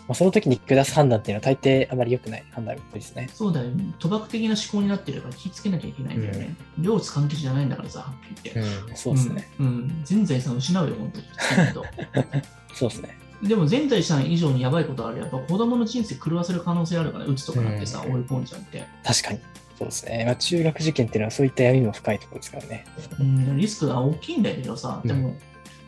S2: まあ、その時に下す判断っていうのは大抵あまり良くない判断ですね。
S1: そうだよ、賭博的な思考になってるから気をつけなきゃいけないんだよね。両津関係じゃないんだからさ、はっきり言って。
S2: うん、そうですね。
S1: うん。うん全財産失うよ、本当に。
S2: そうですね。
S1: でも全財産以上にやばいことある。やっぱ子供の人生狂わせる可能性あるから、うつとかなってさ、
S2: うん
S1: 追い込んじゃって。
S2: 確かに。そうですね。まあ、中学受験っていうのはそういった闇も深いところですからね。
S1: うん、リスクが大きいんだけどさ、でも、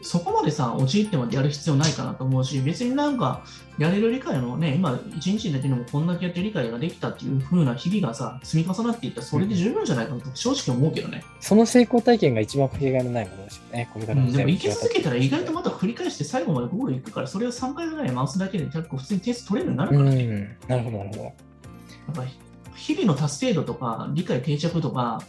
S1: そこまでさ、陥ってまでやる必要ないかなと思うし、別になんか、やれる理解のね、今、一日だけでもこんだけやって理解ができたっていう風な日々がさ、積み重なっていったら、それで十分じゃないかなと正直思うけどね。
S2: その成功体験が一番かけがえのないものですよね。これからの
S1: うん、でも、生き続けたら意外とまた繰り返して最後までゴール行くから、それを3回ぐらい回すだけで結構普通に点数取れるようになる
S2: う
S1: からね。
S2: ん。なるほど、なるほど。
S1: やっぱり日々の達成度とか理解定着とか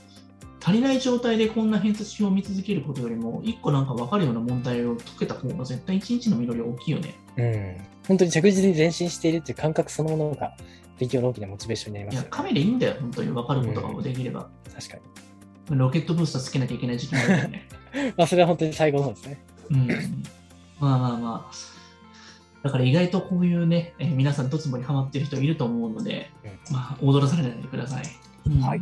S1: 足りない状態でこんな偏差値表を見続けることよりも一個なんか分かるような問題を解けた方が絶対一日の実り大きいよね。
S2: うん。本当に着実に前進しているっていう感覚そのものが勉強の大きなモチベーションになり
S1: いや、
S2: ますよね。
S1: 神でいいんだよ、本当に分かることができれば。
S2: 確かに。
S1: ロケットブースターつけなきゃいけない時期なんだよね。
S2: まあ、それは本当に最後の方ですね。
S1: うん。まあまあまあ。だから意外とこういうね、えー皆さんドツボにはまってる人いると思うので、
S2: うん
S1: まあ、踊らされないでください。うん
S2: はい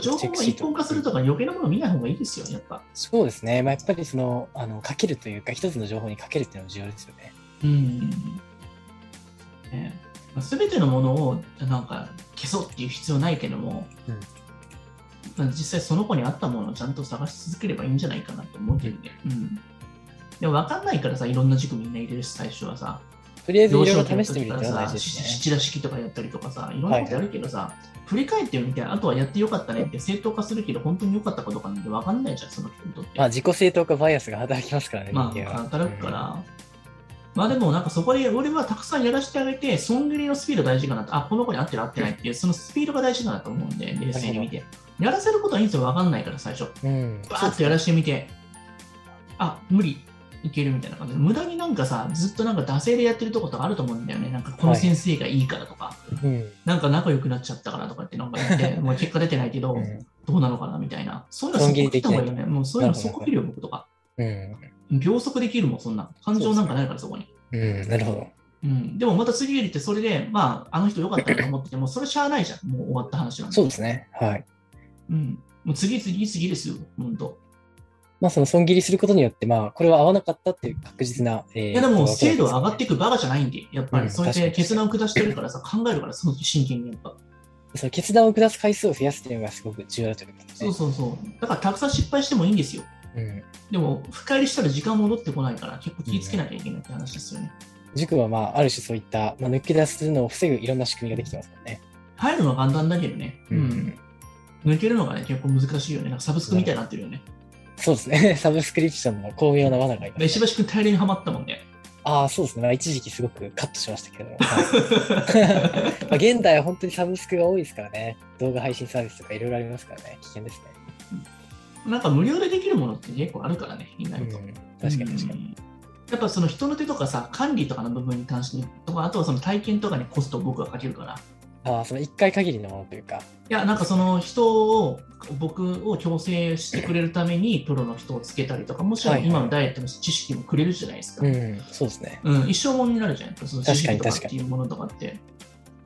S1: 情報が一本化するとか余計なもの見ない方がいいですよ、やっぱ。
S2: そうですね。まあ、やっぱりその、あの、かけるというか、一つの情報にかけるっていうのも重要ですよね。
S1: うん。ねすべてのものをなんか消そうっていう必要ないけども、
S2: うん
S1: まあ実際その子に合ったものをちゃんと探し続ければいいんじゃないかなと思ってるんで。うん。でも分かんないからさ、いろんな塾みんな入れるし、最初はさ。
S2: とりあえずいろいろ試してみるっていうのは大
S1: 時
S2: 事ですね。
S1: からさ七田式とかやったりとかさ、いろんなことやるけどさ、振り返ってみて、あとはやってよかったねって正当化するけど、本当によかったかどうかなんて分かんないじゃん、その人にとって。
S2: まあ、自己正当化バイアスが働きますからね、
S1: まあ。働くから。まあでもなんかそこで俺はたくさんやらせてあげて、損切りのスピード大事かなと、あ、この子に合ってる合ってないっていう、そのスピードが大事かなと思うんで、冷静に見て。やらせることはいいんですよ、わかんないから最初。
S2: うん。
S1: バーッとやらせてみて、あ、無理、いけるみたいな感じで、無駄になんかさ、ずっとなんか惰性でやってるとことかあると思うんだよね。なんかこの先生がいいからとか、
S2: うん。
S1: なんか仲良くなっちゃったからとかってなんか言って、もう結果出てないけど、
S2: うん
S1: どうなのかなみたいな。そういうのそこ切った方がいいよね。もうそういうのそこ切るよ、僕とか。
S2: うん。
S1: 秒速できるもん、そんな。感情なんかないから、そこに。
S2: うん。なるほど。
S1: うん、でもまた次入れて、それで、まあ、あの人良かったなと思ってて も、それしゃあないじゃん。もう終わった話なんで。
S2: そうですね。はい。
S1: うん。もう次、次、次ですよ、本当。
S2: まあ、その損切りすることによって、まあ、これは合わなかったっていう確実な、えー
S1: いや、でも、精度上がっていくバカじゃないんで、やっぱ
S2: うん
S1: り、そうやって
S2: 確かに
S1: 決断を下してるからさ、考えるから、その時真剣にやっぱ。
S2: その決断を下す回数を増やすっていうのがすごく重要だということです
S1: そう
S2: ね。
S1: そうそう。だから、たくさん失敗してもいいんですよ。
S2: うん。
S1: でも、深入りしたら時間戻ってこないから、結構気をつけなきゃいけないって話ですよね。
S2: 塾は、まあ、ある種そういった、まあ、抜け出すのを防ぐいろんな仕組みができてますからね。
S1: 入るのは簡単だけどね。うん。抜けるのがね、結構難しいよね。なんかサブスクみたいになってるよね。
S2: そうですね。サブスクリプションの巧妙な罠があります、
S1: で石橋君大量にはまったもんね。
S2: ああ、そうですね。まあ、一時期すごくカットしましたけど。は いまあ、現代は本当にサブスクが多いですからね。動画配信サービスとかいろいろありますからね。危険ですね。
S1: なんか無料でできるものって結構あるからね、意外と。
S2: うん、確かに確かに。
S1: に。やっぱその人の手とかさ、管理とかの部分に関してとか、あとはその体験とかにコストを僕はかけるから。
S2: ああ、その1回限りのものというか。
S1: いや、なんかその人を、僕を強制してくれるためにプロの人をつけたりとか、もちろん今のダイエットの知識もくれるじゃないですか。
S2: うん、そうですね。
S1: うん、一生ものになるじゃん、やっぱその知識とかっていうものとかって。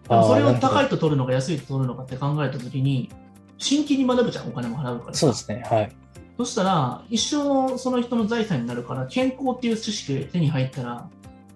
S1: それを高いと取るのか安いと取るのかって考えたときに、真剣に学ぶじゃん、お金も払うからさ。
S2: そうですね。はい。
S1: そしたら、一生その人の財産になるから、健康っていう知識が手に入ったら、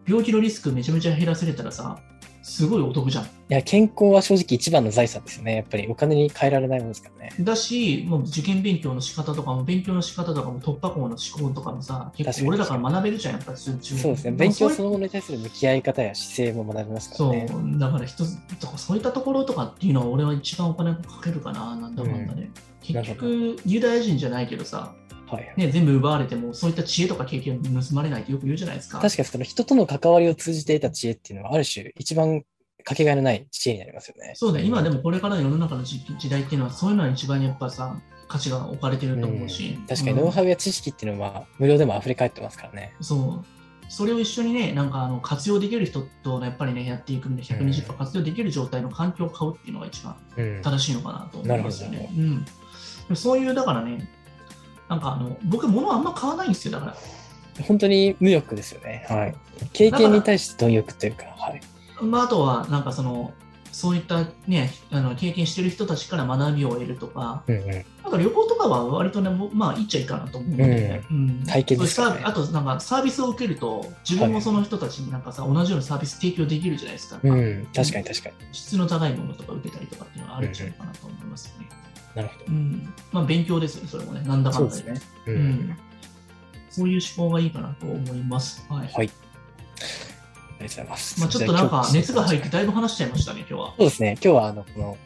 S1: 病気のリスクめちゃめちゃ減らせれたらさ、すごいお得じゃん。
S2: いや、健康は正直一番の財産ですよね。やっぱりお金に変えられないものですからね。
S1: だし、もう受験勉強の仕方とかも、勉強の仕方とかも、突破口の思考とかもさ、結構俺らから学べるじゃん、やっぱり
S2: そうですね。勉強そ
S1: の
S2: のものに対する向き合い方や姿勢も学びますから
S1: そう
S2: ね。、
S1: だから一つ、そういったところとかっていうのは俺は一番お金かけるかな、なんだかんだね。
S2: なるほ
S1: 結局、ユダヤ人じゃないけどさ、
S2: はい。
S1: ね、全部奪われても、そういった知恵とか経験を盗まれないってよく言うじゃないですか。
S2: 確かにその人との関わりを通じて得た知恵っていうのは、ある種一番かけがえのない知恵になりますよね。
S1: そうだ、今でもこれからの世の中の時時代っていうのは、そういうのは一番やっぱさ、価値が置かれてると思うし。
S2: うん確かに
S1: うん
S2: ノウハウや知識っていうのは無料でも溢れ返ってますからね。
S1: そう。それを一緒にね、なんかあの活用できる人とやっぱりね、やっていくんで、120%活用できる状態の環境を買うっていうのが一番
S2: うん。
S1: 正しいのかなと思いますよ。ねうん。でもそういう、だからね、なんかあの、僕、物あんま買わないんですよ、だから。
S2: 本当に無欲ですよね。はい。経験に対して貪欲というか、はい。
S1: まあ、あとは、なんかその、そういったね、あの経験してる人たちから学びを得るとか、
S2: うんうん。
S1: なんか旅行とかは割とね、まあ、いいっちゃいいかなと思うので、ねあと、なんかサービスを受けると、自分もその人たちになんかさ、同じようなサービス提供できるじゃないですか。
S2: うん。確かに確かに。
S1: 質の高いものとか受けたりとかっていうのはあるんじゃないかなと思いますよね。
S2: なるほど。
S1: うん。まあ、勉強ですよね、それもね。なんだかだで。
S2: そうんですね。う。
S1: うんん。そういう思考がいいかなと思います。はい。
S2: はい。ありがとうございます。
S1: まあ、ちょっとなんか熱が入って
S2: そう
S1: だいぶ話しちゃいましたね、今日は。
S2: ですね。今日は、あの、この、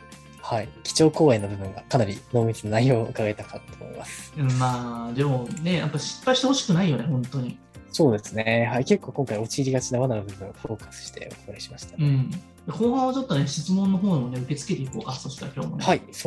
S2: はい。基調講演の部分がかなり濃密な内容を伺えたかと思います。
S1: うんまあ、でもね、やっぱ失敗してほしくないよね、本当に。
S2: そうですね。はい。結構今回陥りがちな罠の部分をフォーカスしてお伺いしましたね。
S1: うん。後半はちょっとね、質問の方もね、受け付けていこうか。そしたら今日もね。
S2: はい。そう